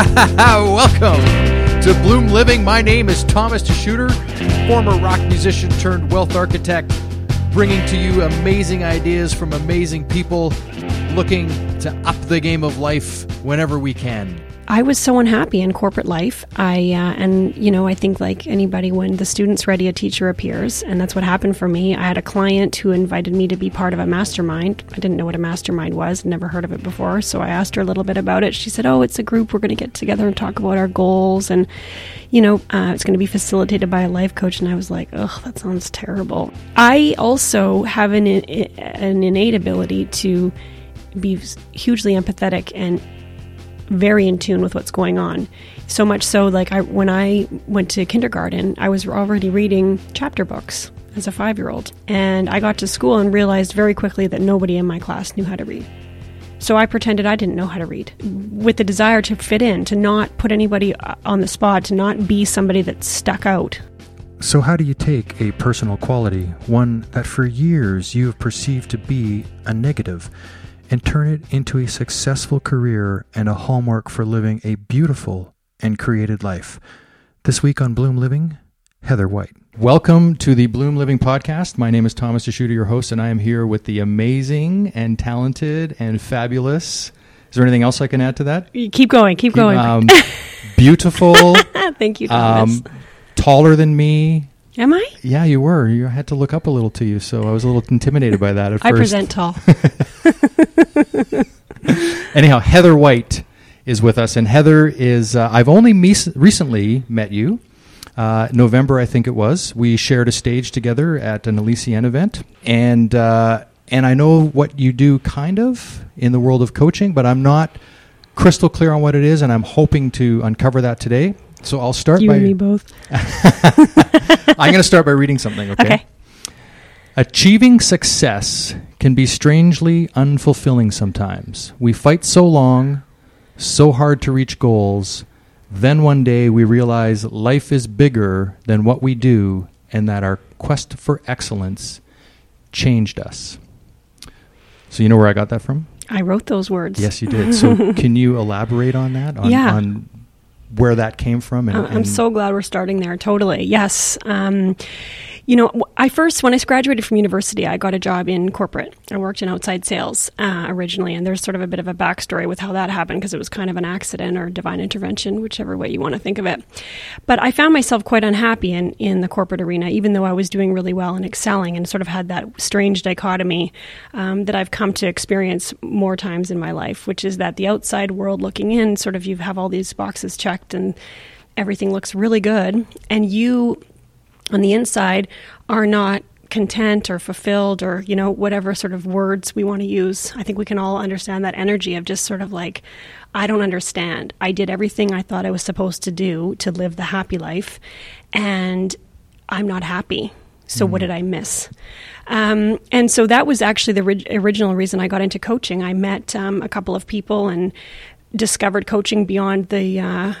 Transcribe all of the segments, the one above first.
Welcome to Bloom Living. My name is Thomas DeSchutter, former rock musician turned wealth architect, bringing to you amazing ideas from amazing people looking to up the game of life whenever we can. I was so unhappy in corporate life. I uh, and you know I think like anybody, when the student's ready, a teacher appears, and that's what happened for me. I had a client who invited me to be part of a mastermind. I didn't know what a mastermind was, never heard of it before, so I asked her a little bit about it. She said, "Oh, it's a group. We're going to get together and talk about our goals, and you know, uh, it's going to be facilitated by a life coach." And I was like, "Ugh, that sounds terrible." I also have an an innate ability to be hugely empathetic and very in tune with what's going on. So much so, like I, when I went to kindergarten, I was already reading chapter books as a five year old. And I got to school and realized very quickly that nobody in my class knew how to read. So I pretended I didn't know how to read with the desire to fit in, to not put anybody uh, on the spot, to not be somebody that stuck out. So, how do you take a personal quality, one that for years you have perceived to be a negative, and turn it into a successful career and a hallmark for living a beautiful and created life. This week on Bloom Living, Heather White. Welcome to the Bloom Living podcast. My name is Thomas DeSchutter, your host, and I am here with the amazing and talented and fabulous. Is there anything else I can add to that? Keep going, keep going. Um, beautiful. Thank you, Thomas. Um, taller than me, Am I? Yeah, you were. You had to look up a little to you, so I was a little intimidated by that at I first. present tall. Anyhow, Heather White is with us, and Heather is. Uh, I've only mes- recently met you. Uh, November, I think it was. We shared a stage together at an Elysian event, and uh, and I know what you do, kind of, in the world of coaching, but I'm not crystal clear on what it is, and I'm hoping to uncover that today. So I'll start you by and me both. I'm going to start by reading something. Okay? okay. Achieving success can be strangely unfulfilling sometimes. We fight so long, so hard to reach goals. Then one day we realize life is bigger than what we do and that our quest for excellence changed us. So, you know where I got that from? I wrote those words. Yes, you did. So, can you elaborate on that? On, yeah. on where that came from. And, I'm so glad we're starting there. Totally. Yes. Um, you know, I first, when I graduated from university, I got a job in corporate. I worked in outside sales uh, originally, and there's sort of a bit of a backstory with how that happened because it was kind of an accident or divine intervention, whichever way you want to think of it. But I found myself quite unhappy in, in the corporate arena, even though I was doing really well and excelling, and sort of had that strange dichotomy um, that I've come to experience more times in my life, which is that the outside world looking in, sort of you have all these boxes checked and everything looks really good, and you on the inside are not content or fulfilled or you know whatever sort of words we want to use. I think we can all understand that energy of just sort of like i don't understand. I did everything i thought i was supposed to do to live the happy life and i'm not happy. So mm. what did i miss? Um, and so that was actually the ri- original reason i got into coaching. I met um, a couple of people and discovered coaching beyond the uh,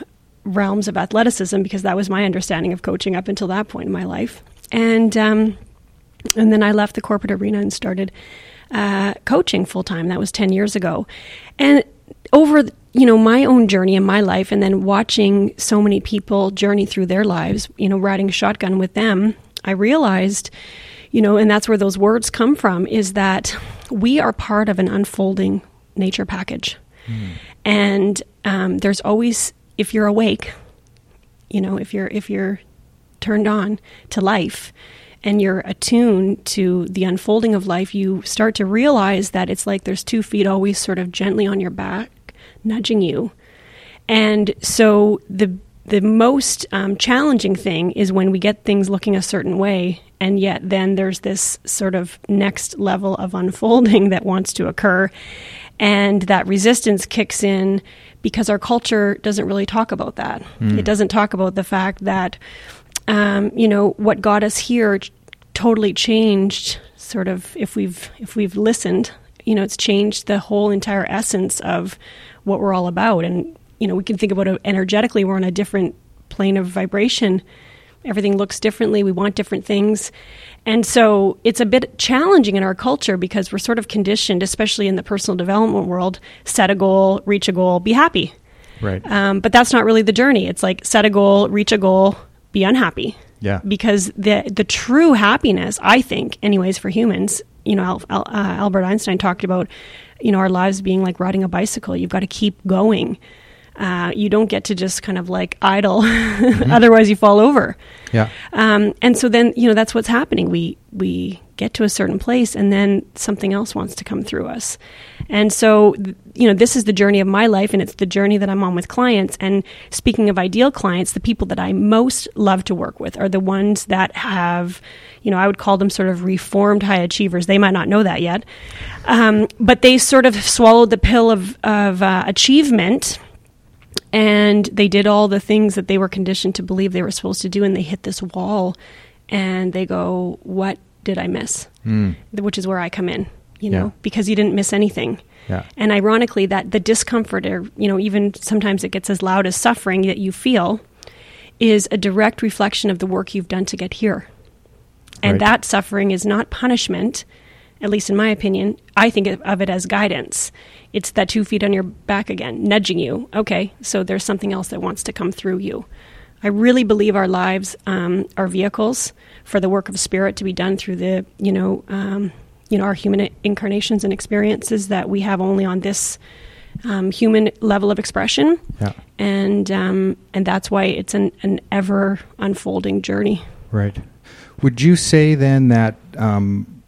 realms of athleticism because that was my understanding of coaching up until that point in my life. And um, and then I left the corporate arena and started uh, coaching full time. That was ten years ago, and over you know my own journey in my life, and then watching so many people journey through their lives, you know, riding shotgun with them, I realized, you know, and that's where those words come from, is that we are part of an unfolding nature package, mm. and um, there's always if you're awake, you know, if you're if you're turned on to life and you're attuned to the unfolding of life, you start to realize that it's like there's two feet always sort of gently on your back, nudging you. And so the the most um, challenging thing is when we get things looking a certain way, and yet then there's this sort of next level of unfolding that wants to occur, and that resistance kicks in because our culture doesn't really talk about that. Mm. It doesn't talk about the fact that, um, you know, what got us here totally changed. Sort of, if we've if we've listened, you know, it's changed the whole entire essence of what we're all about. And you know, we can think about it energetically. We're on a different plane of vibration. Everything looks differently. We want different things. And so it's a bit challenging in our culture because we're sort of conditioned, especially in the personal development world, set a goal, reach a goal, be happy. Right. Um, but that's not really the journey. It's like set a goal, reach a goal, be unhappy. Yeah. Because the the true happiness, I think, anyways, for humans, you know, Al, Al, uh, Albert Einstein talked about, you know, our lives being like riding a bicycle. You've got to keep going. Uh, you don't get to just kind of like idle, otherwise you fall over. Yeah. Um, and so then, you know, that's what's happening. We we get to a certain place, and then something else wants to come through us. And so, th- you know, this is the journey of my life, and it's the journey that I'm on with clients. And speaking of ideal clients, the people that I most love to work with are the ones that have, you know, I would call them sort of reformed high achievers. They might not know that yet, um, but they sort of swallowed the pill of of uh, achievement and they did all the things that they were conditioned to believe they were supposed to do and they hit this wall and they go what did i miss Mm. which is where i come in you know Yeah. because you didn't miss anything Yeah. and ironically that the discomfort or you know even sometimes it gets as loud as suffering that you feel is a direct reflection of the work you've done to get here and Right. that suffering is not punishment at least in my opinion i think of it as guidance. It's that two feet on your back again nudging you. Okay so there's something else that wants to come through you. I really believe our lives um, are vehicles for the work of spirit to be done through the you know um, you know our human incarnations and experiences that we have only on this um, human level of expression. Yeah. and um, and that's why it's an, an ever unfolding journey. Right. Would you say then that um,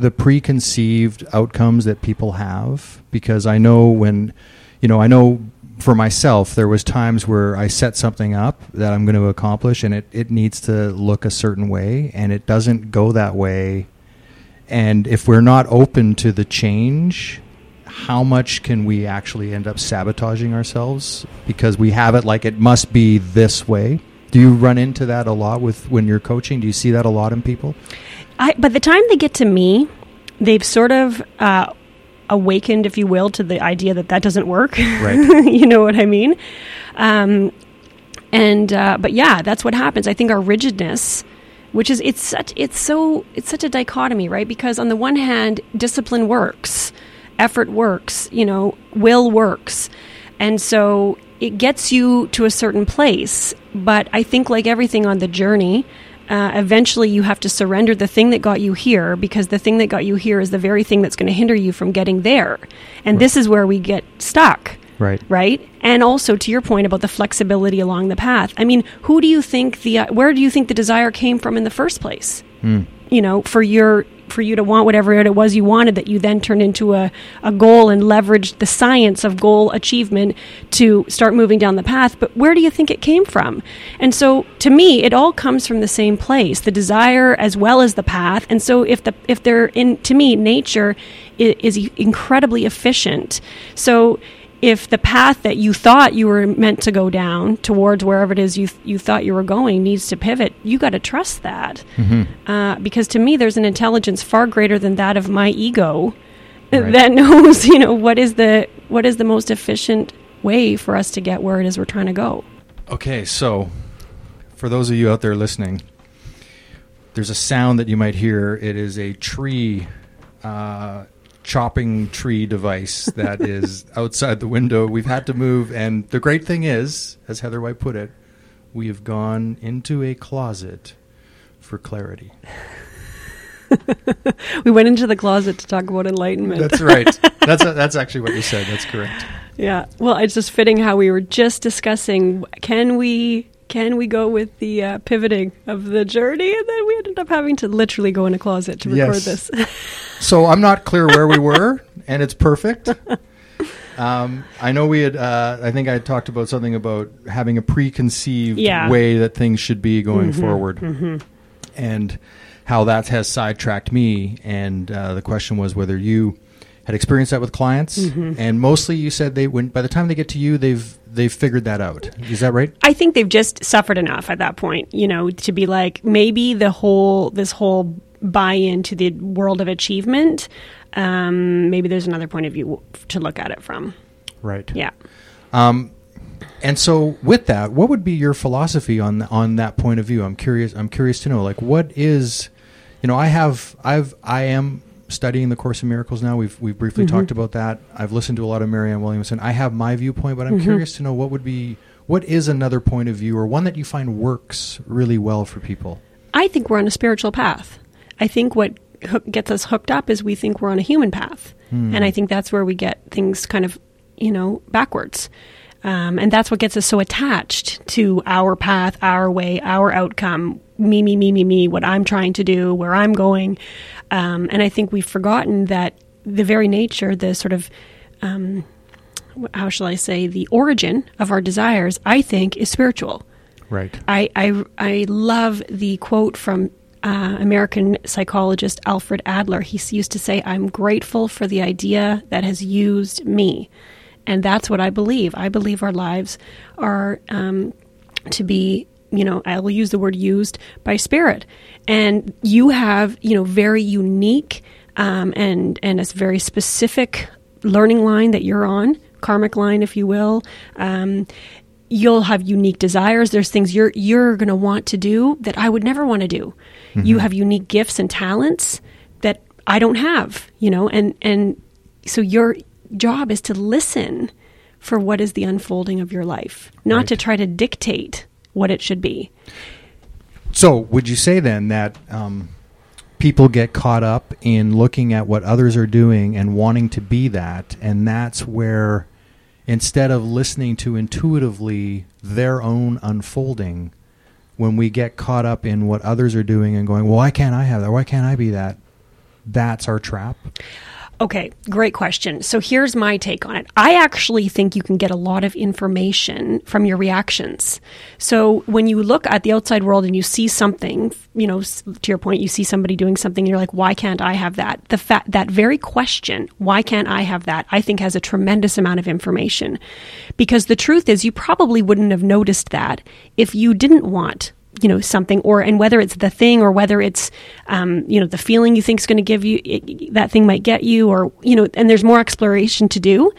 the preconceived outcomes that people have? Because I know when, you know, I know for myself, there was times where I set something up that I'm going to accomplish, and it, it needs to look a certain way, and it doesn't go that way. And if we're not open to the change, how much can we actually end up sabotaging ourselves because we have it like it must be this way? Do you run into that a lot with when you're coaching? Do you see that a lot in people? I, by the time they get to me, they've sort of uh, awakened, if you will, to the idea that that doesn't work. Right. you know what I mean? Um, and uh, but yeah, that's what happens. I think our rigidness, which is it's such it's so it's such a dichotomy, right? Because on the one hand, discipline works, effort works, you know, will works, and so it gets you to a certain place. But I think, like everything on the journey, uh, eventually you have to surrender the thing that got you here because the thing that got you here is the very thing that's going to hinder you from getting there. And this is where we get stuck. Right. Right. And also to your point about the flexibility along the path. I mean, who do you think the, uh, where do you think the desire came from in the first place? You know, for your, for you to want whatever it was you wanted that you then turned into a, a goal and leveraged the science of goal achievement to start moving down the path. But where do you think it came from? And so to me, it all comes from the same place, the desire as well as the path. And so if the, if they're in, to me, nature is, is incredibly efficient. So if the path that you thought you were meant to go down towards wherever it is you, you thought you were going needs to pivot, you got to trust that. Uh, because to me, there's an intelligence far greater than that of my ego Right. that knows, you know, what is the what is the most efficient way for us to get where it is we're trying to go. Okay, so for those of you out there listening, there's a sound that you might hear. It is a tree, uh, chopping tree device that is outside the window. We've had to move, and the great thing is, as Heather White put it, we have gone into a closet for clarity. We went into the closet to talk about enlightenment. That's right. That's that's actually what you said. That's correct. Yeah. Well, it's just fitting how we were just discussing can we can we go with the uh, pivoting of the journey and then we ended up having to literally go in a closet to record Yes. this. So I'm not clear where we were, and it's perfect. Um, I know we had. Uh, I think I had talked about something about having a preconceived Yeah. Mm-hmm. way that things should be going forward, and how that has sidetracked me. And uh, the question was whether you had experienced that with clients, Mm-hmm. and mostly you said they when by the time they get to you, they've they've figured that out. Is that right? I think they've just suffered enough at that point, you know, to be like maybe the whole this whole buy into the world of achievement. Um, maybe there's another point of view to look at it from. Right. Yeah. Um, and so, with that, what would be your philosophy on on that point of view? I'm curious. I'm curious to know, like, what is, you know, I have, I've, I am studying the Course in Miracles now. We've we've briefly Mhm. talked about that. I've listened to a lot of Marianne Williamson. I have my viewpoint, but I'm Mhm. curious to know what would be what is another point of view or one that you find works really well for people. I think we're on a spiritual path. I think what hook, gets us hooked up is we think we're on a human path, Hmm. and I think that's where we get things kind of, you know, backwards. Um, and that's what gets us so attached to our path, our way, our outcome, me, me, me, me, me, what I'm trying to do, where I'm going. Um, and I think we've forgotten that the very nature, the sort of um, how shall I say, the origin of our desires, I think, is spiritual. Right. I, I, I love the quote from uh, American psychologist Alfred Adler. He used to say, I'm grateful for the idea that has used me. And that's what I believe. I believe our lives are um, to be, you know, I will use the word used by spirit. And you have, you know, very unique um, and, and a very specific learning line that you're on, karmic line, if you will. Um, you'll have unique desires. There's things you're you're going to want to do that I would never want to do. You have unique gifts and talents that I don't have, you know, and and so your job is to listen for what is the unfolding of your life, not Right. to try to dictate what it should be. So, would you say then that um, people get caught up in looking at what others are doing and wanting to be that, and that's where instead of listening to intuitively their own unfolding, when we get caught up in what others are doing and going, well, why can't I have that? Why can't I be that? That's our trap. Okay, great question. So here's my take on it. I actually think you can get a lot of information from your reactions. So when you look at the outside world and you see something, you know, to your point, you see somebody doing something and you're like, why can't I have that? The fact that very question, why can't I have that? I think has a tremendous amount of information. Because the truth is you probably wouldn't have noticed that if you didn't want you know something or and whether it's the thing or whether it's um, you know the feeling you think is going to give you it, that thing might get you or you know and there's more exploration to do.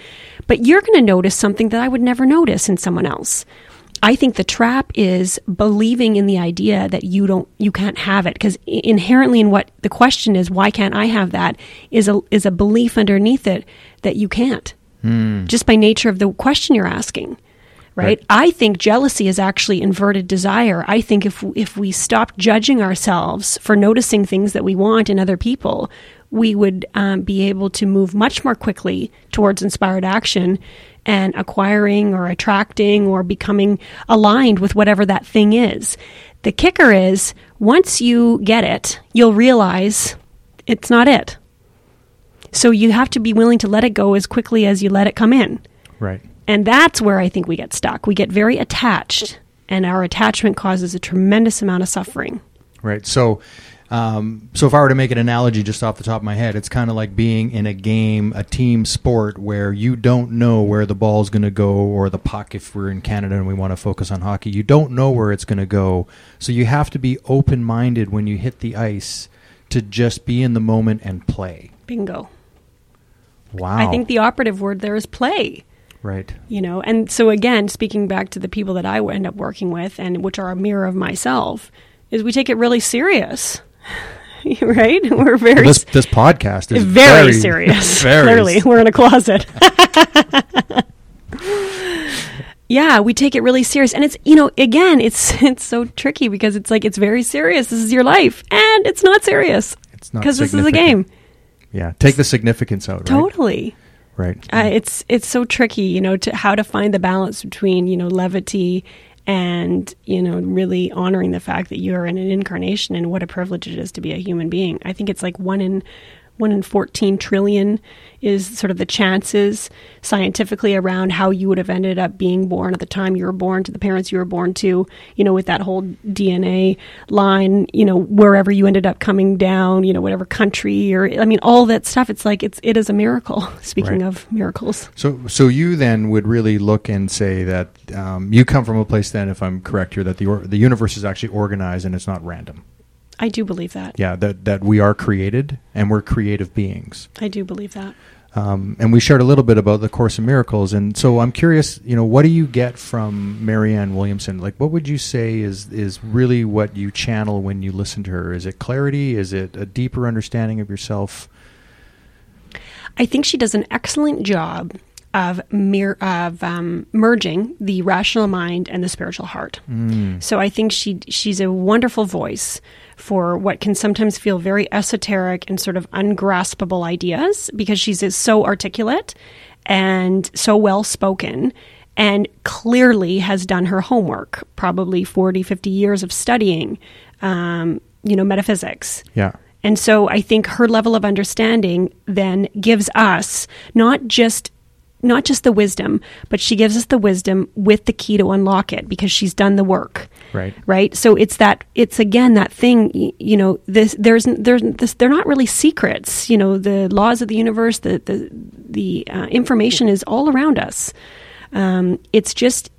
But you're going to notice something that i would never notice in someone else. I think the trap is believing in the idea that you don't you can't have it because inherently in what the question is why can't i have that is a is a belief underneath it that you can't. Just by nature of the question you're asking right? Right. I think jealousy is actually inverted desire. I think if if we stopped judging ourselves for noticing things that we want in other people, we would um, be able to move much more quickly towards inspired action and acquiring or attracting or becoming aligned with whatever that thing is. The kicker is once you get it, you'll realize it's not it. So you have to be willing to let it go as quickly as you let it come in. Right. And that's where I think we get stuck. We get very attached, and our attachment causes a tremendous amount of suffering. Right. So, um, so if I were to make an analogy just off the top of my head, it's kind of like being in a game, a team sport where you don't know where the ball's going to go or the puck. If we're in Canada and we want to focus on hockey, you don't know where it's going to go. So you have to be open-minded when you hit the ice to just be in the moment and play. Bingo. Wow. I think the operative word there is play. Right. You know, and so again, speaking back to the people that I end up working with, and which are a mirror of myself, is we take it really serious, right? We're very This this podcast is very, serious. very Clearly, we're in a closet. yeah, we take it really serious, and it's you know again, it's it's so tricky because it's like it's very serious. This is your life, and it's not serious It's not because this is a game. Yeah. Take the significance out. Right. Totally. Right. Uh, it's it's so tricky, you know, to how to find the balance between you know levity and you know really honoring the fact that you are in an incarnation and what a privilege it is to be a human being. I think it's like one in one in 14 trillion is sort of the chances scientifically around how you would have ended up being born at the time you were born to the parents you were born to, you know, with that whole DNA line, you know, wherever you ended up coming down, you know, whatever country or, I mean, all that stuff. It's like, it's, it is a miracle. Speaking Right. of miracles. So, so you then would really look and say that um, you come from a place then, if I'm correct here, that the or- the universe is actually organized and it's not random. I do believe that. Yeah, that that we are created and we're creative beings. I do believe that. Um, and we shared a little bit about the Course in Miracles, and so I'm curious, you know, what do you get from Marianne Williamson? Like, what would you say is is really what you channel when you listen to her? Is it clarity? Is it a deeper understanding of yourself? I think she does an excellent job of mir- of um, merging the rational mind and the spiritual heart. So I think she she's a wonderful voice for what can sometimes feel very esoteric and sort of ungraspable ideas because she's is so articulate and so well spoken and clearly has done her homework probably 40 50 years of studying um, you know metaphysics Yeah. and so I think her level of understanding then gives us not just not just the wisdom, but she gives us the wisdom with the key to unlock it because she's done the work. Right. Right? So it's that it's again that thing, you know, this there's there's this, they're not really secrets, you know, the laws of the universe, the the the uh, information is all around us. Um, it's just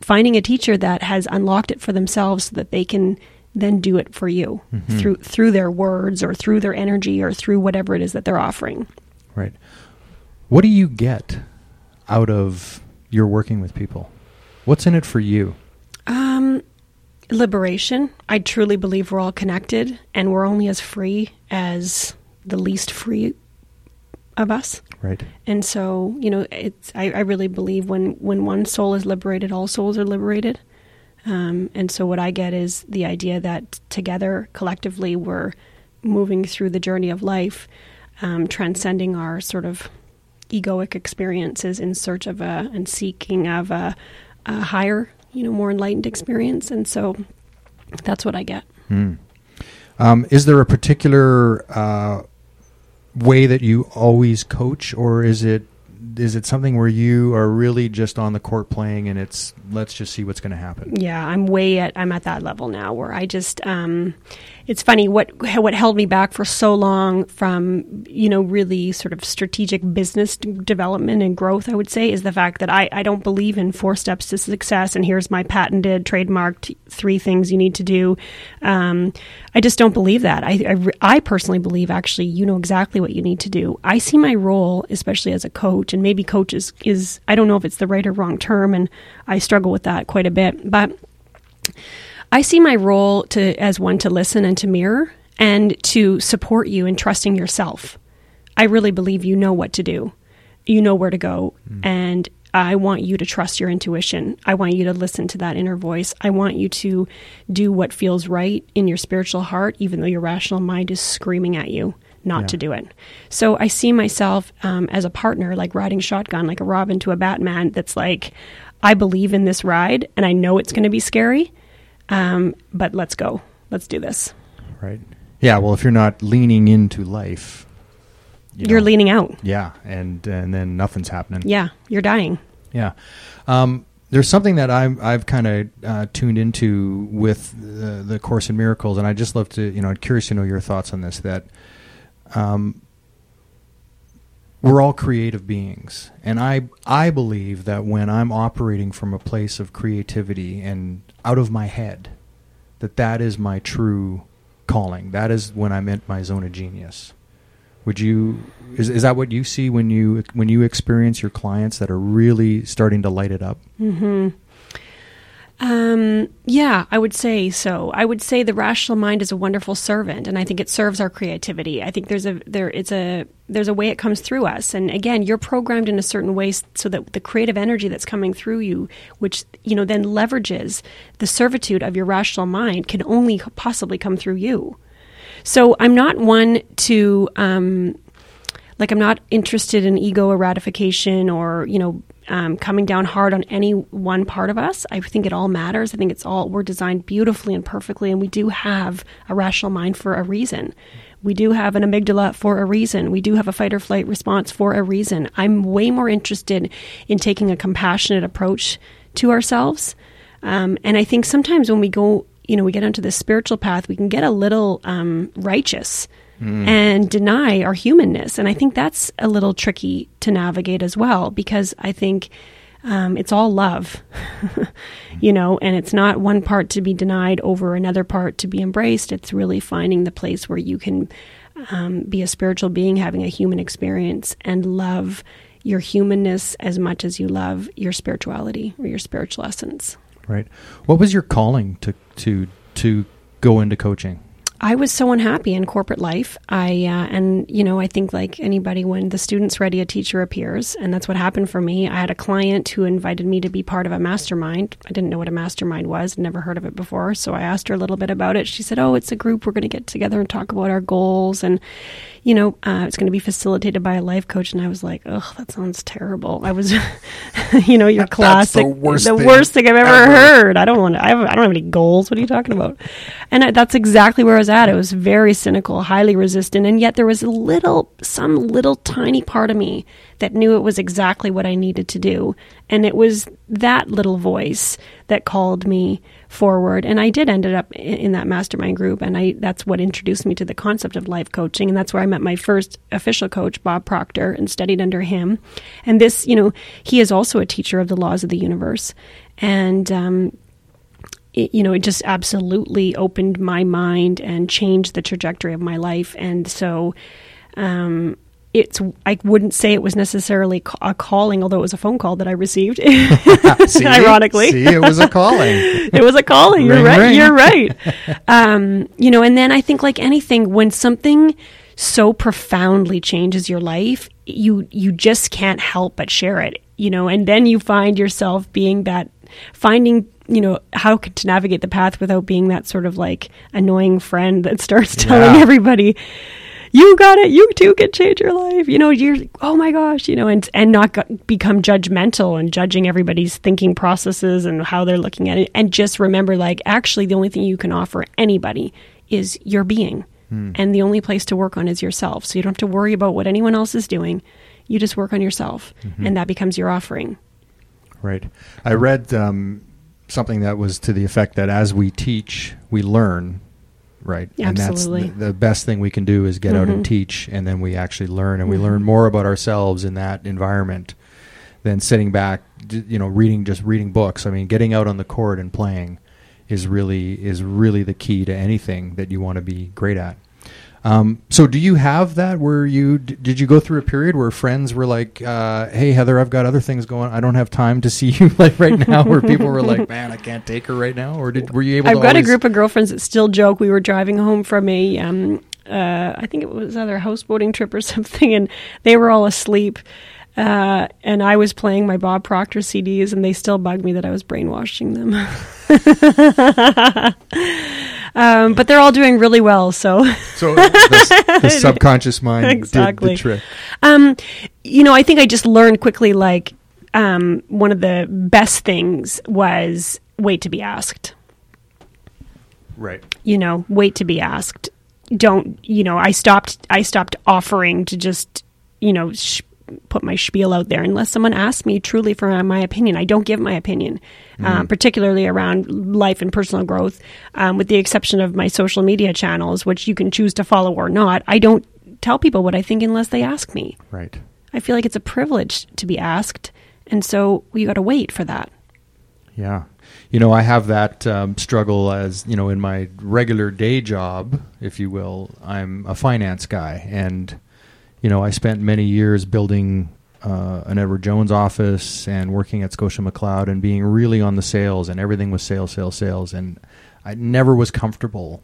finding a teacher that has unlocked it for themselves so that they can then do it for you through through their words or through their energy or through whatever it is that they're offering. Right. What do you get out of your working with people? What's in it for you? Um, liberation. I truly believe we're all connected and we're only as free as the least free of us. Right. And so, you know, it's I, I really believe when when one soul is liberated, all souls are liberated. Um, and so, what I get is the idea that together, collectively, we're moving through the journey of life, um, transcending our sort of egoic experiences in search of a and seeking of a, a higher, you know, more enlightened experience. And so, that's what I get. Um, is there a particular uh, way that you always coach, or is it is it something where you are really just on the court playing and it's let's just see what's going to happen? Yeah, I'm way at I'm at that level now where I just um it's funny what what held me back for so long from you know really sort of strategic business development and growth I would say is the fact that I I don't believe in four steps to success and here's my patented trademarked three things you need to do. Um I just don't believe that. I I, I personally believe actually you know exactly what you need to do. I see my role especially as a coach and maybe coach is is I don't know if it's the right or wrong term and I struggle with that quite a bit, but I see my role to as one to listen and to mirror and to support you in trusting yourself. I really believe you know what to do. You know where to go and I want you to trust your intuition. I want you to listen to that inner voice. I want you to do what feels right in your spiritual heart even though your rational mind is screaming at you not Yeah. to do it. So I see myself um, as a partner, like riding shotgun, like a Robin to a Batman. That's like, I believe in this ride, and I know it's going to be scary, um, but let's go. Let's do this. Right. Yeah. Well, if you're not leaning into life, you You're know, leaning out. Yeah, and and then nothing's happening. Yeah, you're dying. Yeah. Um, there's something that I'm, I've kind of uh, tuned into with the, the Course in Miracles, and I just love to, you know, I'm curious to know your thoughts on this. That um, we're all creative beings, and I I believe that when I'm operating from a place of creativity and out of my head, that that is my true calling. That is when I'm in my zone of genius. Would you is is that what you see when you when you experience your clients that are really starting to light it up? Mm-hmm. Um, yeah, I would say so. I would say the rational mind is a wonderful servant, and I think it serves our creativity. I think there's a there it's a there's a way it comes through us, and again, you're programmed in a certain way so that the creative energy that's coming through you, which you know then leverages the servitude of your rational mind, can only possibly come through you. So I'm not one to um, like I'm not interested in ego or ratification or you know um, coming down hard on any one part of us. I think it all matters. I think it's all we're designed beautifully and perfectly, and we do have a rational mind for a reason. We do have an amygdala for a reason. We do have a fight or flight response for a reason. I'm way more interested in taking a compassionate approach to ourselves. Um, and I think sometimes when we go, you know, we get onto the spiritual path, we can get a little um, righteous and deny our humanness. And I think that's a little tricky to navigate as well because I think um, it's all love, you know, and it's not one part to be denied over another part to be embraced. It's really finding the place where you can um, be a spiritual being having a human experience and love your humanness as much as you love your spirituality or your spiritual essence. Right. What was your calling to to to go into coaching? I was so unhappy in corporate life. I uh, and you know I think like anybody, when the student's ready, a teacher appears, and that's what happened for me. I had a client who invited me to be part of a mastermind. I didn't know what a mastermind was, never heard of it before. So I asked her a little bit about it. She said, "Oh, it's a group. We're going to get together and talk about our goals, and you know, uh, it's going to be facilitated by a life coach." And I was like, "Ugh, that sounds terrible." I was, you know, your classic, the worst the thing worst thing I've ever, ever. heard. I don't want to. I, have, I don't have any goals. What are you talking about? And I, that's exactly where I was at. It was very cynical, highly resistant, and yet there was a little, some little tiny part of me that knew it was exactly what I needed to do, and it was that little voice that called me forward. And I did ended up in, in that mastermind group, and I that's what introduced me to the concept of life coaching, and that's where I met my first official coach, Bob Proctor, and studied under him. And this, you know, he is also a teacher of the laws of the universe, and um, it, you know, it just absolutely opened my mind and changed the trajectory of my life. And so, um, it's I wouldn't say it was necessarily a calling, although it was a phone call that I received. See? Ironically, See, it was a calling. it was a calling. You're right. ring. You're right. um, you know, and then I think like anything, when something so profoundly changes your life, you you just can't help but share it. You know, and then you find yourself being that finding you know how to navigate the path without being that sort of like annoying friend that starts telling Yeah. everybody you got it you too can change your life. You know you're oh my gosh you know and and not go- become judgmental and judging everybody's thinking processes and how they're looking at it. And just remember like actually the only thing you can offer anybody is your being. And the only place to work on is yourself. So you don't have to worry about what anyone else is doing. You just work on yourself. And that becomes your offering. Right. I read um, something that was to the effect that as we teach, we learn. Right. And Absolutely. that's the, the best thing we can do is get out and Mhm. teach, and then we actually learn, and we Mhm. learn more about ourselves in that environment than sitting back, you know, reading just reading books. I mean, getting out on the court and playing is really is really the key to anything that you want to be great at. Um, so, do you have that? Where you d- did you go through a period where friends were like, uh, "Hey, Heather, I've got other things going. I don't have time to see you like right now." Where people were like, "Man, I can't take her right now." Or did were you able? I've got always- a group of girlfriends that still joke. We were driving home from a, um, uh, I think it was either a houseboating trip or something, and they were all asleep. Uh, and I was playing my Bob Proctor CDs, and they still bugged me that I was brainwashing them. um, but they're all doing really well. So, So the, the subconscious mind Exactly. did the trick. um, you know, I think I just learned quickly. Like, um, one of the best things was wait to be asked. Right. you know wait to be asked don't you know i stopped i stopped offering to just you know sh- put my spiel out there unless someone asks me truly for my opinion i don't give my opinion um, particularly around life and personal growth um, with the exception of my social media channels which you can choose to follow or not i don't tell people what i think unless they ask me Right. i feel like it's a privilege to be asked and so we got to wait for that Yeah. You know, I have that um, struggle as, you know, in my regular day job, if you will, I'm a finance guy. And, you know, I spent many years building uh, an Edward Jones office and working at Scotia McLeod and being really on the sales, and everything was sales, sales, sales. And I never was comfortable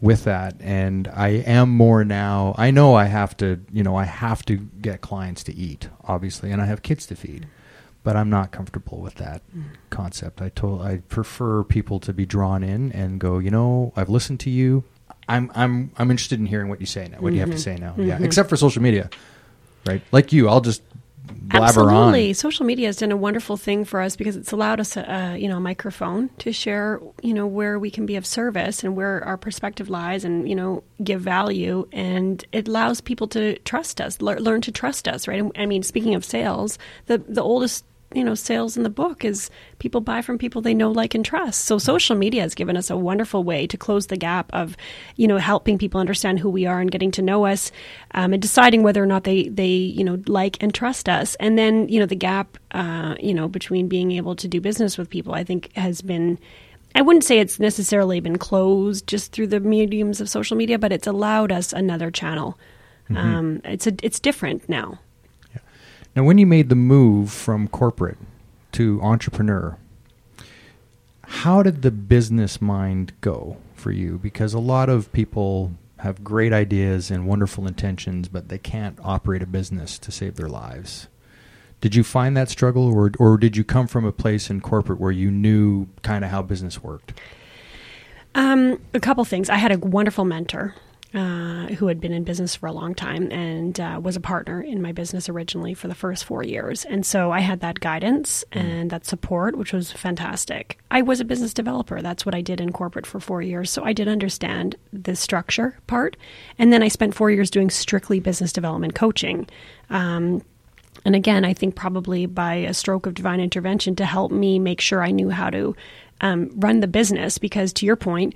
with that. And I am more now. I know I have to, you know, I have to get clients to eat, obviously, and I have kids to feed but I'm not comfortable with that concept. I told I prefer people to be drawn in and go, you know, I've listened to you. I'm I'm I'm interested in hearing what you say now. What do you have to say now? Yeah, except for social media, right? Like you, I'll just blabber Absolutely. on. Social media has done a wonderful thing for us because it's allowed us, a, uh, you know, a microphone to share, you know, where we can be of service and where our perspective lies, and you know, give value. And it allows people to trust us, lear- learn to trust us, right? I mean, speaking of sales, the the oldest you know sales in the book is people buy from people they know like and trust so social media has given us a wonderful way to close the gap of you know helping people understand who we are and getting to know us um, and deciding whether or not they they you know like and trust us and then you know the gap uh, you know between being able to do business with people i think has been I wouldn't say it's necessarily been closed just through the mediums of social media, but it's allowed us another channel. Um, it's a, it's different now. Now, when you made the move from corporate to entrepreneur, how did the business mind go for you? Because a lot of people have great ideas and wonderful intentions, but they can't operate a business to save their lives. Did you find that struggle, or or did you come from a place in corporate where you knew kind of how business worked? Um, a couple things. I had a wonderful mentor uh, who had been in business for a long time and uh, was a partner in my business originally for the first four years. And so I had that guidance mm. and that support, which was fantastic. I was a business developer. That's what I did in corporate for four years. So I did understand the structure part. And then I spent four years doing strictly business development coaching. Um, and again, I think probably by a stroke of divine intervention to help me make sure I knew how to um, run the business. Because to your point,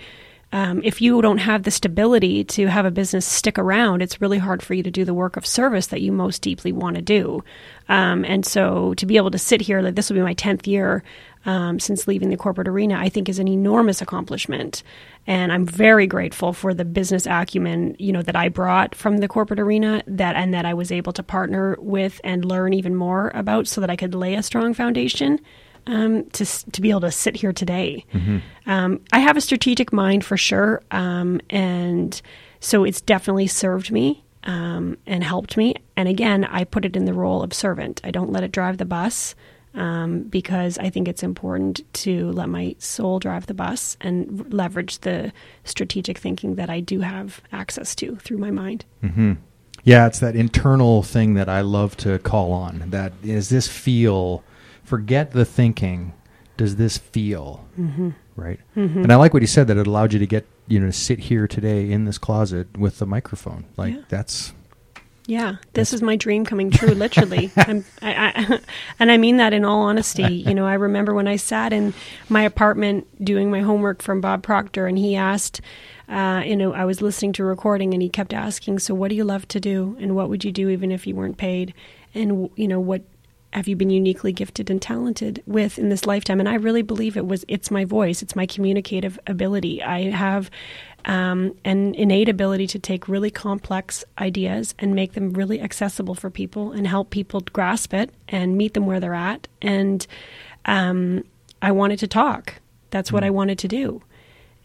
um, if you don't have the stability to have a business stick around, it's really hard for you to do the work of service that you most deeply want to do. Um, and so to be able to sit here, like this will be my 10th year um, since leaving the corporate arena, I think is an enormous accomplishment. And I'm very grateful for the business acumen, you know, that I brought from the corporate arena that and that I was able to partner with and learn even more about so that I could lay a strong foundation um, to to be able to sit here today. Mm-hmm. Um, I have a strategic mind for sure, um, and so it's definitely served me um, and helped me. And again, I put it in the role of servant. I don't let it drive the bus. Um, because I think it's important to let my soul drive the bus and leverage the strategic thinking that I do have access to through my mind. Mm-hmm. Yeah, it's that internal thing that I love to call on. That is this feel forget the thinking. Does this feel mm-hmm. right? Mm-hmm. And I like what he said that it allowed you to get you know to sit here today in this closet with the microphone. Like yeah. that's yeah, this is my dream coming true, literally. I, I, and I mean that in all honesty. You know, I remember when I sat in my apartment doing my homework from Bob Proctor, and he asked, uh, you know, I was listening to a recording, and he kept asking, "So, what do you love to do, and what would you do even if you weren't paid?" And you know, what have you been uniquely gifted and talented with in this lifetime? And i really believe it was it's my voice it's my communicative ability. I have um, an innate ability to take really complex ideas and make them really accessible for people and help people grasp it and meet them where they're at. And um, i wanted to talk. That's what i wanted to do.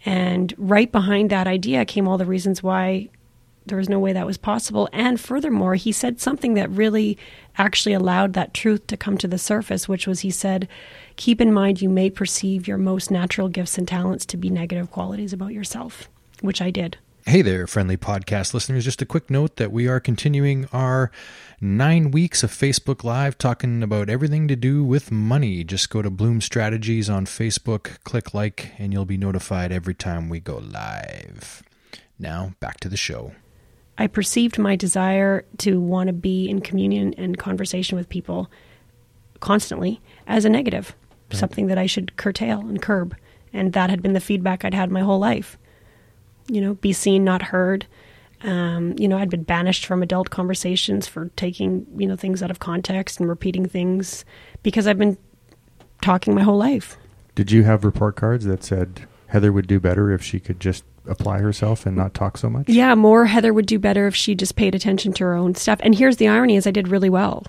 And right behind that idea came all the reasons why there was no way that was possible. And furthermore, he said something that really actually allowed that truth to come to the surface, which was he said, Keep in mind you may perceive your most natural gifts and talents to be negative qualities about yourself, which I did. Hey there, friendly podcast listeners. Just a quick note that we are continuing our nine weeks of Facebook Live talking about everything to do with money. Just go to Bloom Strategies on Facebook, click like, and you'll be notified every time we go live. Now, back to the show. I perceived my desire to want to be in communion and conversation with people constantly as a negative, right. something that I should curtail and curb. And that had been the feedback I'd had my whole life. You know, be seen, not heard. Um, you know, I'd been banished from adult conversations for taking, you know, things out of context and repeating things because I've been talking my whole life. Did you have report cards that said Heather would do better if she could just apply herself and not talk so much? Yeah, more Heather would do better if she just paid attention to her own stuff. And here's the irony is I did really well.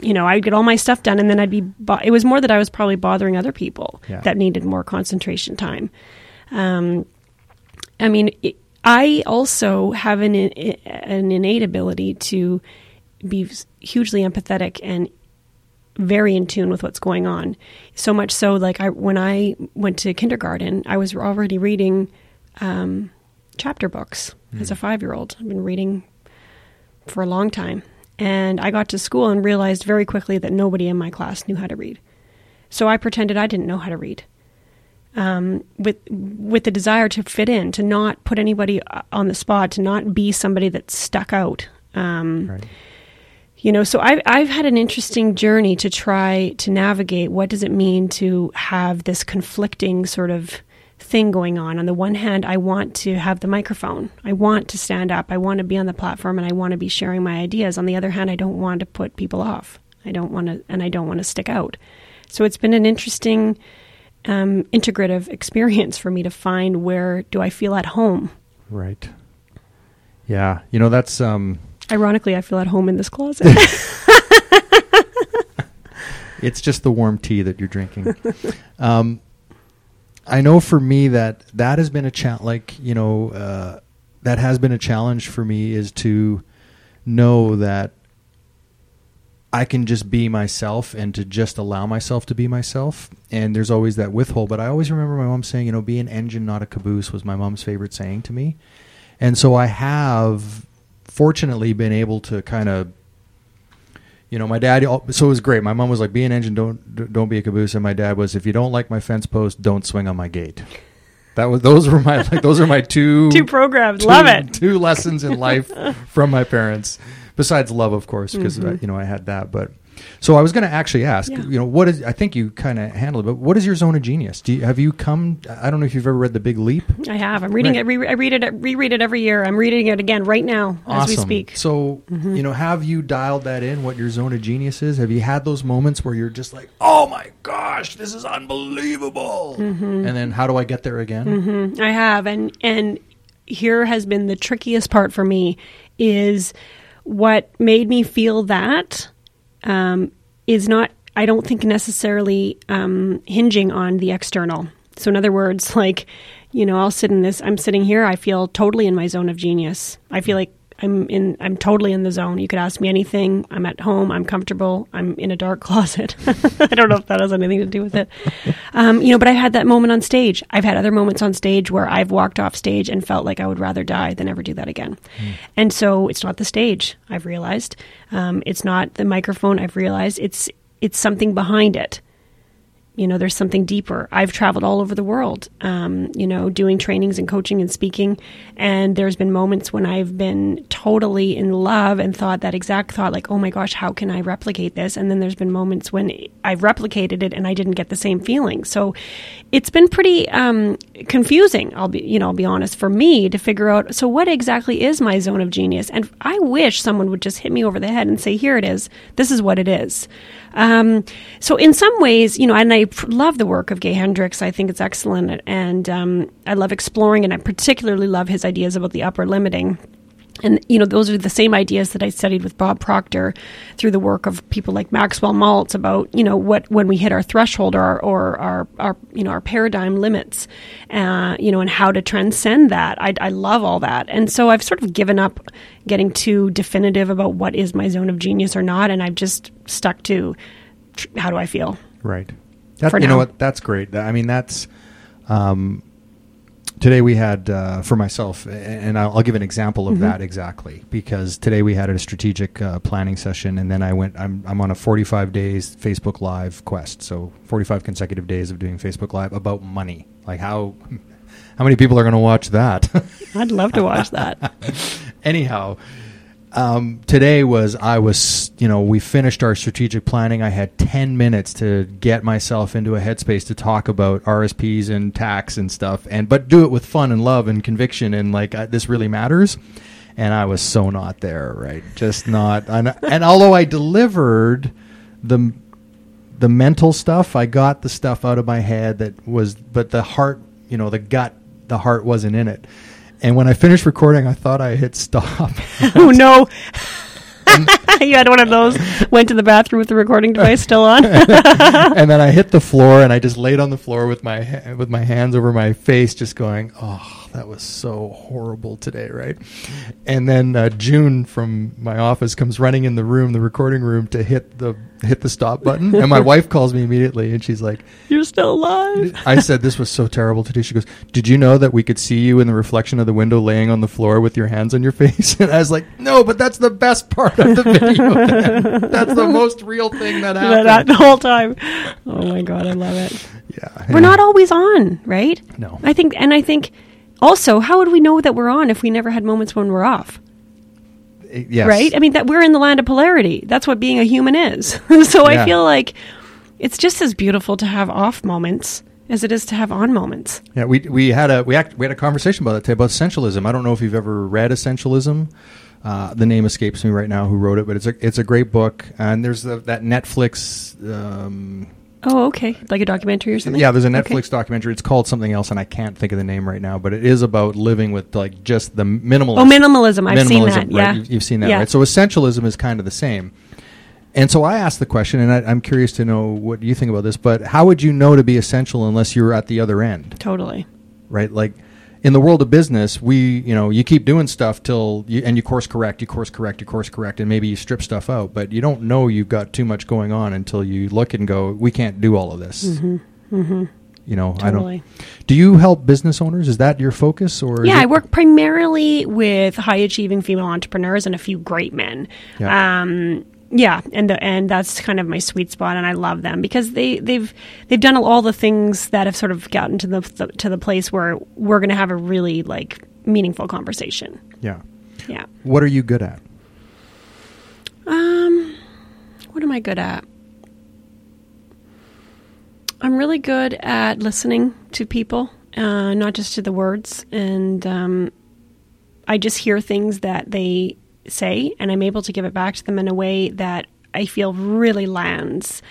You know, I'd get all my stuff done and then I'd be bo- it was more that I was probably bothering other people yeah. that needed more concentration time. Um, I mean, it, I also have an an innate ability to be hugely empathetic and very in tune with what's going on. So much so, like I when I went to kindergarten, I was already reading um, chapter books mm. as a hmm. five year old. I've been reading for a long time, and I got to school and realized very quickly that nobody in my class knew how to read. So I pretended I didn't know how to read. Um, with with the desire to fit in, to not put anybody uh, on the spot, to not be somebody that stuck out. Um, right you know so I've, I've had an interesting journey to try to navigate what does it mean to have this conflicting sort of thing going on. On the one hand i want to have the microphone. I want to stand up. I want to be on the platform and i want to be sharing my ideas. On the other hand i don't want to put people off. I don't want to and i don't want to stick out. So it's been an interesting um, integrative experience for me to find where do i feel at home. Right. Yeah. You know that's um Ironically, I feel at home in this closet. it's just the warm tea that you're drinking. Um, I know for me that that has been a challenge. Like you know, uh, that has been a challenge for me is to know that I can just be myself and to just allow myself to be myself. And there's always that withhold. But I always remember my mom saying, you know, be an engine, not a caboose, was my mom's favorite saying to me. And so I have fortunately been able to kind of you know, my dad. So it was great. My mom was like, "Be an engine, don't don't be a caboose." And my dad was, "If you don't like my fence post, don't swing on my gate." That was those were my like those are my two two programs. Two, Love it. Two lessons in life from my parents. Besides love, of course, because Mhm. you know I had that. But so I was going to actually ask, Yeah. you know, what is? I think you kind of handled it, but what is your zone of genius? Do you, have you come? I don't know if you've ever read The Big Leap. I have. I'm reading Right. it. Re- I read it. Reread it every year. I'm reading it again right now as we speak. So, Mhm. you know, have you dialed that in? What your zone of genius is? Have you had those moments where you're just like, "Oh my gosh, this is unbelievable," Mm-hmm. and then how do I get there again? hmm I have, and and here has been the trickiest part for me is what made me feel that um, is not. I don't think necessarily um, hinging on the external. So in other words, like you know, I'll sit in this. I'm sitting here. I feel totally in my zone of genius. I feel like I'm in. I'm totally in the zone. You could ask me anything. I'm at home. I'm comfortable. I'm in a dark closet. I don't know if that has anything to do with it. Um, you know, but I had that moment on stage. I've had other moments on stage where I've walked off stage and felt like I would rather die than ever do that again. And so it's not the stage. I've realized um, it's not the microphone. I've realized it's it's something behind it you know there's something deeper. I've traveled all over the world um, you know doing trainings and coaching and speaking and there's been moments when i've been totally in love and thought that exact thought like oh my gosh how can i replicate this? And then there's been moments when i've replicated it and i didn't get the same feeling. So it's been pretty um, confusing i'll be you know i'll be honest for me to figure out so what exactly is my zone of genius? And i wish someone would just hit me over the head and say here it is. This is what it is um, so in some ways, you know, and I love the work of Gay Hendricks. I think it's excellent, and um, I love exploring, and I particularly love his ideas about the upper limiting. And you know, those are the same ideas that I studied with Bob Proctor through the work of people like Maxwell Maltz about you know what when we hit our threshold or our, or our, our you know our paradigm limits, uh, you know, and how to transcend that. I, I love all that, and so I've sort of given up getting too definitive about what is my zone of genius or not, and I've just stuck to tr- how do I feel. Right. That, you know what? That's great. I mean, that's um, today we had uh, for myself, and I'll, I'll give an example of Mhm. that exactly because today we had a strategic uh, planning session, and then I went. I'm I'm on a 45 days Facebook Live quest, so 45 consecutive days of doing Facebook Live about money, like how. How many people are going to watch that? I'd love to watch that. anyhow um, today was i was you know we finished our strategic planning. I had 10 minutes to get myself into a headspace to talk about rsps and tax and stuff and but do it with fun and love and conviction and like uh, this really matters. And i was so not there right? Just not and, and although i delivered the the mental stuff i got the stuff out of my head that was but the heart you know the gut the heart wasn't in it and when i finished recording i thought i hit stop oh no. you had one of those. Went to the bathroom with the recording device still on. and then i hit the floor and i just laid on the floor with my ha- with my hands over my face just going oh that was so horrible today right and then uh, june from my office comes running in the room the recording room to hit the hit the stop button and my wife calls me immediately and she's like You're still alive. I said this was so terrible today. She goes, "Did you know that we could see you in the reflection of the window, laying on the floor with your hands on your face?" And I was like, "No, but that's the best part of the video. then. That's the most real thing that That, happened." that the whole time. Oh my god, I love it. yeah, We're not always on, right? No. I think, and I think also, how would we know that we're on if we never had moments when we're off? Yes. Right? I mean, that we're in the land of polarity. That's what being a human is. so Yeah. I feel like it's just as beautiful to have off moments as it is to have on moments. Yeah, we we had a we act, we had a conversation about that today about essentialism. I don't know if you've ever read Essentialism. Uh, the name escapes me right now who wrote it, but it's a it's a great book. And there's the, that Netflix. Um, Oh, okay. Like a documentary or something? Yeah, there's a Okay. Netflix documentary. It's called something else, and I can't think of the name right now. But it is about living with like just the minimalist. Oh, minimalism. I've seen minimalism, that. right? Yeah. You've, you've seen that, Yeah. right? So essentialism is kind of the same. And so I asked the question, and I, I'm curious to know what you think about this. But how would you know to be essential unless you were at the other end, Totally. right? Like in the world of business, we, you know, you keep doing stuff till you and you course correct, you course correct, you course correct, and maybe you strip stuff out, but you don't know you've got too much going on until you look and go, we can't do all of this. Mm-hmm. You know, Totally. I don't. Do you help business owners? Is that your focus, or Yeah, I work primarily with high achieving female entrepreneurs and a few great men. Yeah. Um, yeah, and the, and that's kind of my sweet spot, and I love them because they they've they've done all the things that have sort of gotten to the, to the place where we're going to have a really like meaningful conversation. Yeah. Yeah. What are you good at? Um, what am I good at? I'm really good at listening to people, uh, not just to the words, and um, I just hear things that they say, and I'm able to give it back to them in a way that I feel really lands.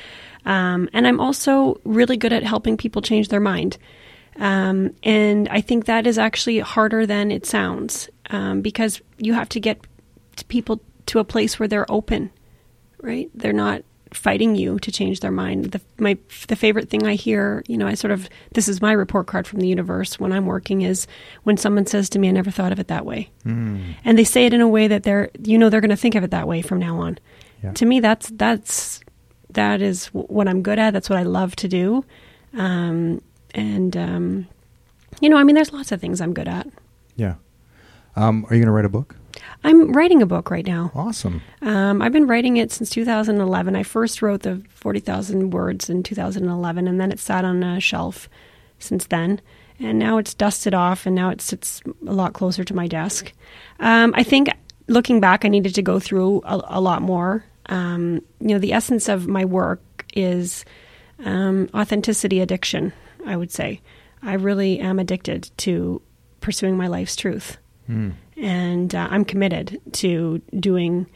Um, and I'm also really good at helping people change their mind. Um, and I think that is actually harder than it sounds um, because you have to get people to a place where they're open, right? They're not fighting you to change their mind. The, my the favorite thing I hear, you know, I sort of this is my report card from the universe when I'm working is when someone says to me, "I never thought of it that way," and they say it in a way that they're, you know, they're going to think of it that way from now on. Yeah. To me, that's that's that is what I'm good at. That's what I love to do, um, and um, you know, I mean, there's lots of things I'm good at. Yeah. Um, are you going to write a book? I'm writing a book right now. Awesome. Um, I've been writing it since 2011. I first wrote the 40,000 words in 2011, and then it sat on a shelf since then. And now it's dusted off, and now it sits a lot closer to my desk. Um, I think looking back, I needed to go through a, a lot more. Um, you know, the essence of my work is um, authenticity addiction, I would say. I really am addicted to pursuing my life's truth and uh, I'm committed to doing,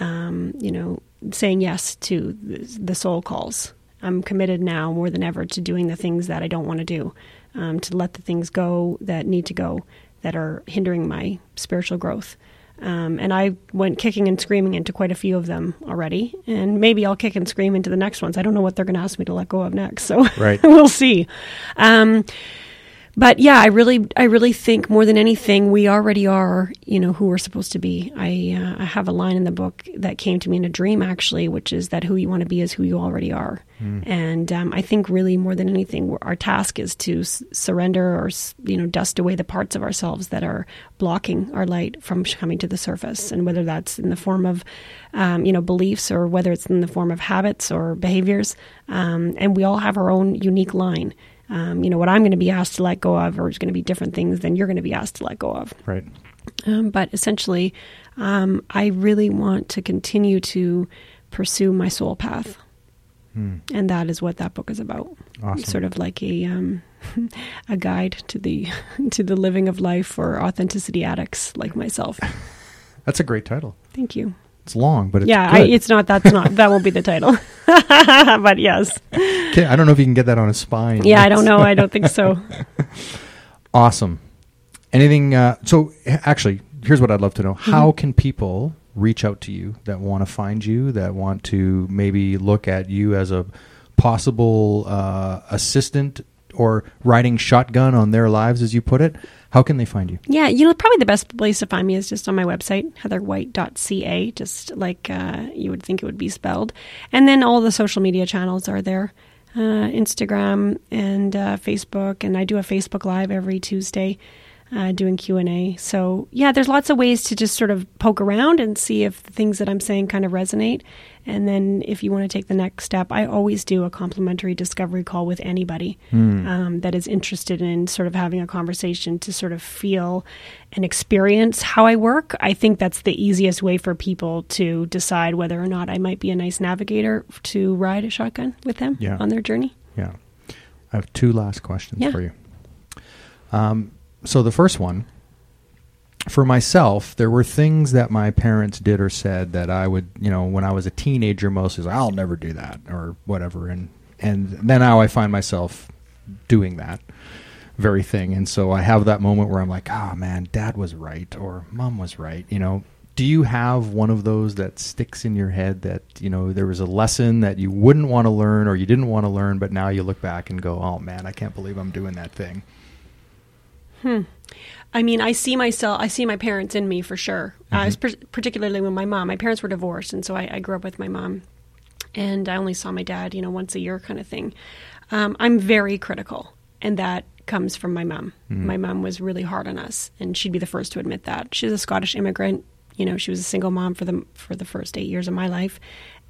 um, you know, saying yes to the, soul calls. I'm committed now more than ever to doing the things that I don't want to do, um, to let the things go that need to go, that are hindering my spiritual growth. Um, and I went kicking and screaming into quite a few of them already, and maybe I'll kick and scream into the next ones. I don't know what they're going to ask me to let go of next, so Right. we'll see. Um, but yeah, I really, I really think more than anything, we already are, you know, who we're supposed to be. I, uh, I have a line in the book that came to me in a dream, actually, which is that who you want to be is who you already are. And um, I think really more than anything, our task is to s- surrender or, you know, dust away the parts of ourselves that are blocking our light from coming to the surface. And whether that's in the form of, um, you know, beliefs or whether it's in the form of habits or behaviors. Um, and we all have our own unique line um, you know, what I'm going to be asked to let go of are going to be different things than you're going to be asked to let go of. Right. Um, but essentially, um, I really want to continue to pursue my soul path. And that is what that book is about. Awesome. Sort of like a um, a guide to the to the living of life for authenticity addicts like myself. That's a great title. Thank you. It's long, but it's yeah, I, it's not. That's not. That won't be the title. but yes. Okay, I don't know if you can get that on a spine. Yeah, I don't know. I don't think so. Awesome. Anything? Uh, so, actually, here's what I'd love to know: Mm-hmm. How can people reach out to you that want to find you, that want to maybe look at you as a possible uh, assistant or riding shotgun on their lives, as you put it? How can they find you? Yeah, you know, probably the best place to find me is just on my website, heatherwhite.ca, just like uh, you would think it would be spelled. And then all the social media channels are there uh, Instagram and uh, Facebook. And I do a Facebook Live every Tuesday. Uh, doing q&a so yeah there's lots of ways to just sort of poke around and see if the things that i'm saying kind of resonate and then if you want to take the next step i always do a complimentary discovery call with anybody um, that is interested in sort of having a conversation to sort of feel and experience how i work i think that's the easiest way for people to decide whether or not i might be a nice navigator to ride a shotgun with them Yeah. on their journey Yeah. I have two last questions Yeah. for you. Um, so the first one, for myself, there were things that my parents did or said that I would, you know, when I was a teenager, mostly like, I'll never do that or whatever, and and then now I find myself doing that very thing, and so I have that moment where I'm like, oh man, dad was right or mom was right, you know. do you have one of those that sticks in your head that you know there was a lesson that you wouldn't want to learn or you didn't want to learn, but now you look back and go, "Oh man, I can't believe I'm doing that thing." Hmm. I mean, I see myself, I see my parents in me for sure. Uh, Mhm. per- particularly with my mom. My parents were divorced, and so I, I grew up with my mom, and I only saw my dad, you know, once a year, kind of thing. Um, I'm very critical, and that comes from my mom. Mhm. My mom was really hard on us, and she'd be the first to admit that. She's a Scottish immigrant. You know, she was a single mom for the for the first eight years of my life,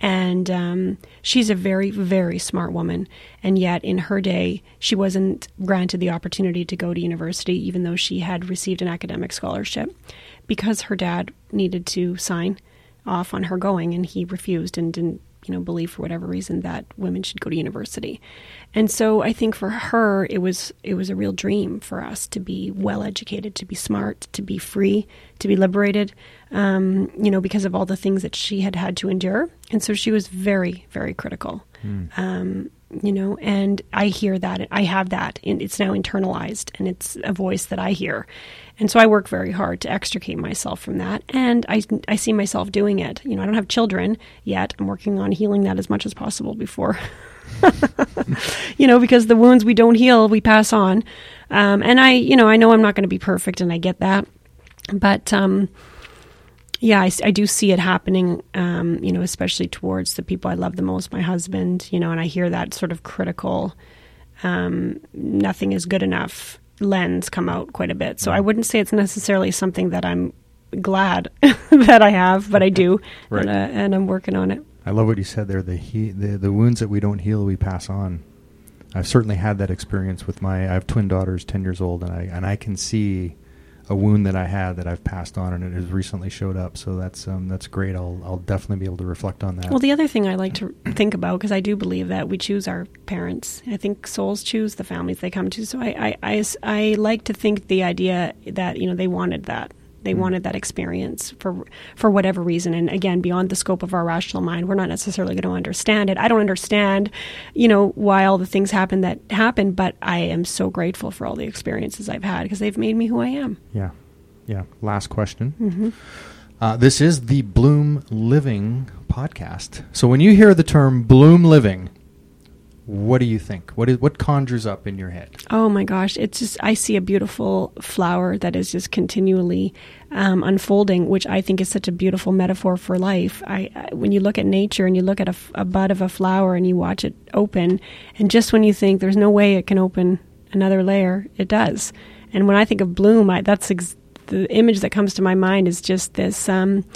and um, she's a very very smart woman. And yet, in her day, she wasn't granted the opportunity to go to university, even though she had received an academic scholarship, because her dad needed to sign off on her going, and he refused and didn't you know believe for whatever reason that women should go to university and so i think for her it was it was a real dream for us to be well educated to be smart to be free to be liberated um, you know because of all the things that she had had to endure. And so she was very very critical. Um, you know and i hear that i have that and it's now internalized and it's a voice that i hear. And so i work very hard to extricate myself from that and i, I see myself doing it. You know i don't have children yet. I'm working on healing that as much as possible before. You know because the wounds we don't heal we pass on. Um, and i you know i know i'm not going to be perfect and i get that. But um, yeah, I do see it happening, um, you know, especially towards the people I love the most, my husband, you know, and I hear that sort of critical, um, nothing is good enough lens come out quite a bit. So I wouldn't say it's necessarily something that I'm glad that I have, but I do, Right. and, uh, and I'm working on it. I love what you said there. The, he, the the wounds that we don't heal, we pass on. I've certainly had that experience with my. I have twin daughters, ten years old, and I and I can see a wound that I had that I've passed on, and it has recently showed up. So that's um, that's great. I'll I'll definitely be able to reflect on that. Well, the other thing I like to think about, because I do believe that we choose our parents. I think souls choose the families they come to. So I I I like to think the idea that, you know, they wanted that. They Mm. wanted that experience for for whatever reason. And again, beyond the scope of our rational mind, we're not necessarily going to understand it. I don't understand, you know, why all the things happen that happen, but I am so grateful for all the experiences I've had because they've made me who I am. yeah, yeah. Last question. hmm Uh, this is the Bloom Living podcast. So when you hear the term Bloom Living, what do you think? What is what conjures up in your head? Oh my gosh, it's just I see a beautiful flower that is just continually um, unfolding, which I think is such a beautiful metaphor for life. I, I when you look at nature and you look at a bud of a flower and you watch it open, and just when you think there's no way it can open another layer, it does. And when I think of bloom, I, that's ex- the image that comes to my mind is just this um,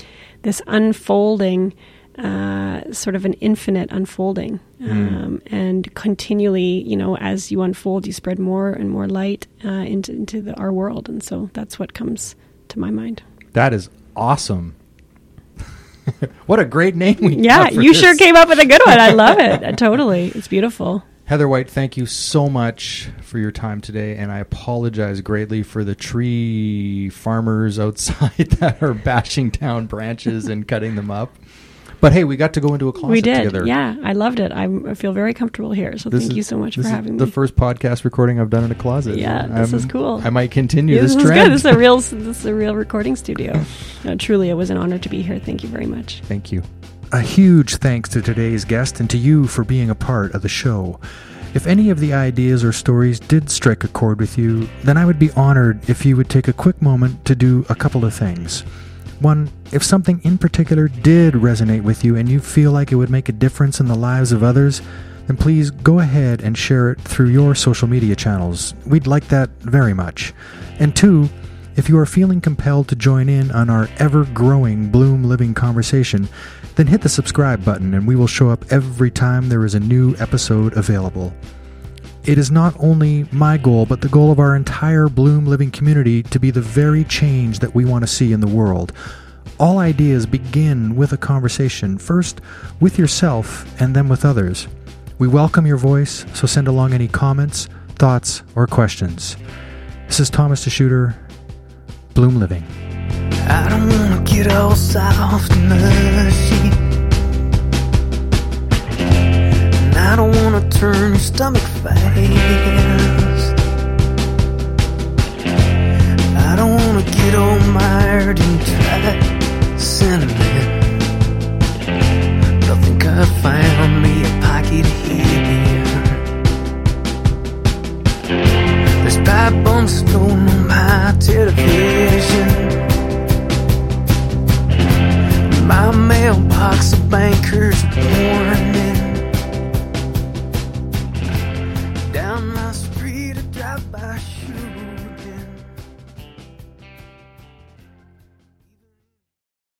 this unfolding. Uh, sort of an infinite unfolding, um, and continually, you know, as you unfold, you spread more and more light uh, into into the, our world, and so that's what comes to my mind. That is awesome. what a great name we Yeah, you this. sure came up with a good one. I love it. Totally, it's beautiful. Heather White, thank you so much for your time today, and I apologize greatly for the tree farmers outside that are bashing down branches and cutting them up. But hey, we got to go into a closet we did, together. yeah. I loved it. I'm, I feel very comfortable here. So This thank is- you so much for this is having The me. first podcast recording I've done in a closet. Yeah, this is cool. I might continue Yeah, this, this is trend. good. This is a real. This is a real recording studio. No, truly, it was an honor to be here. Thank you very much. Thank you. A huge thanks to today's guest and to you for being a part of the show. If any of the ideas or stories did strike a chord with you, then I would be honored if you would take a quick moment to do a couple of things. One, if something in particular did resonate with you and you feel like it would make a difference in the lives of others, then please go ahead and share it through your social media channels. We'd like that very much. And two, if you are feeling compelled to join in on our ever growing Bloom Living conversation, then hit the subscribe button and we will show up every time there is a new episode available. It is not only my goal, but the goal of our entire Bloom Living community to be the very change that we want to see in the world. All ideas begin with a conversation, first with yourself and then with others. We welcome your voice, so send along any comments, thoughts, or questions. This is Thomas DeSchutter, Bloom Living. I don't wanna get all soft and mushy. And I don't wanna turn your stomach fast. I don't wanna get all mired and They'll think I found me a pocket here. There's pipe bombs stolen on my television. My mailbox of bankers warning.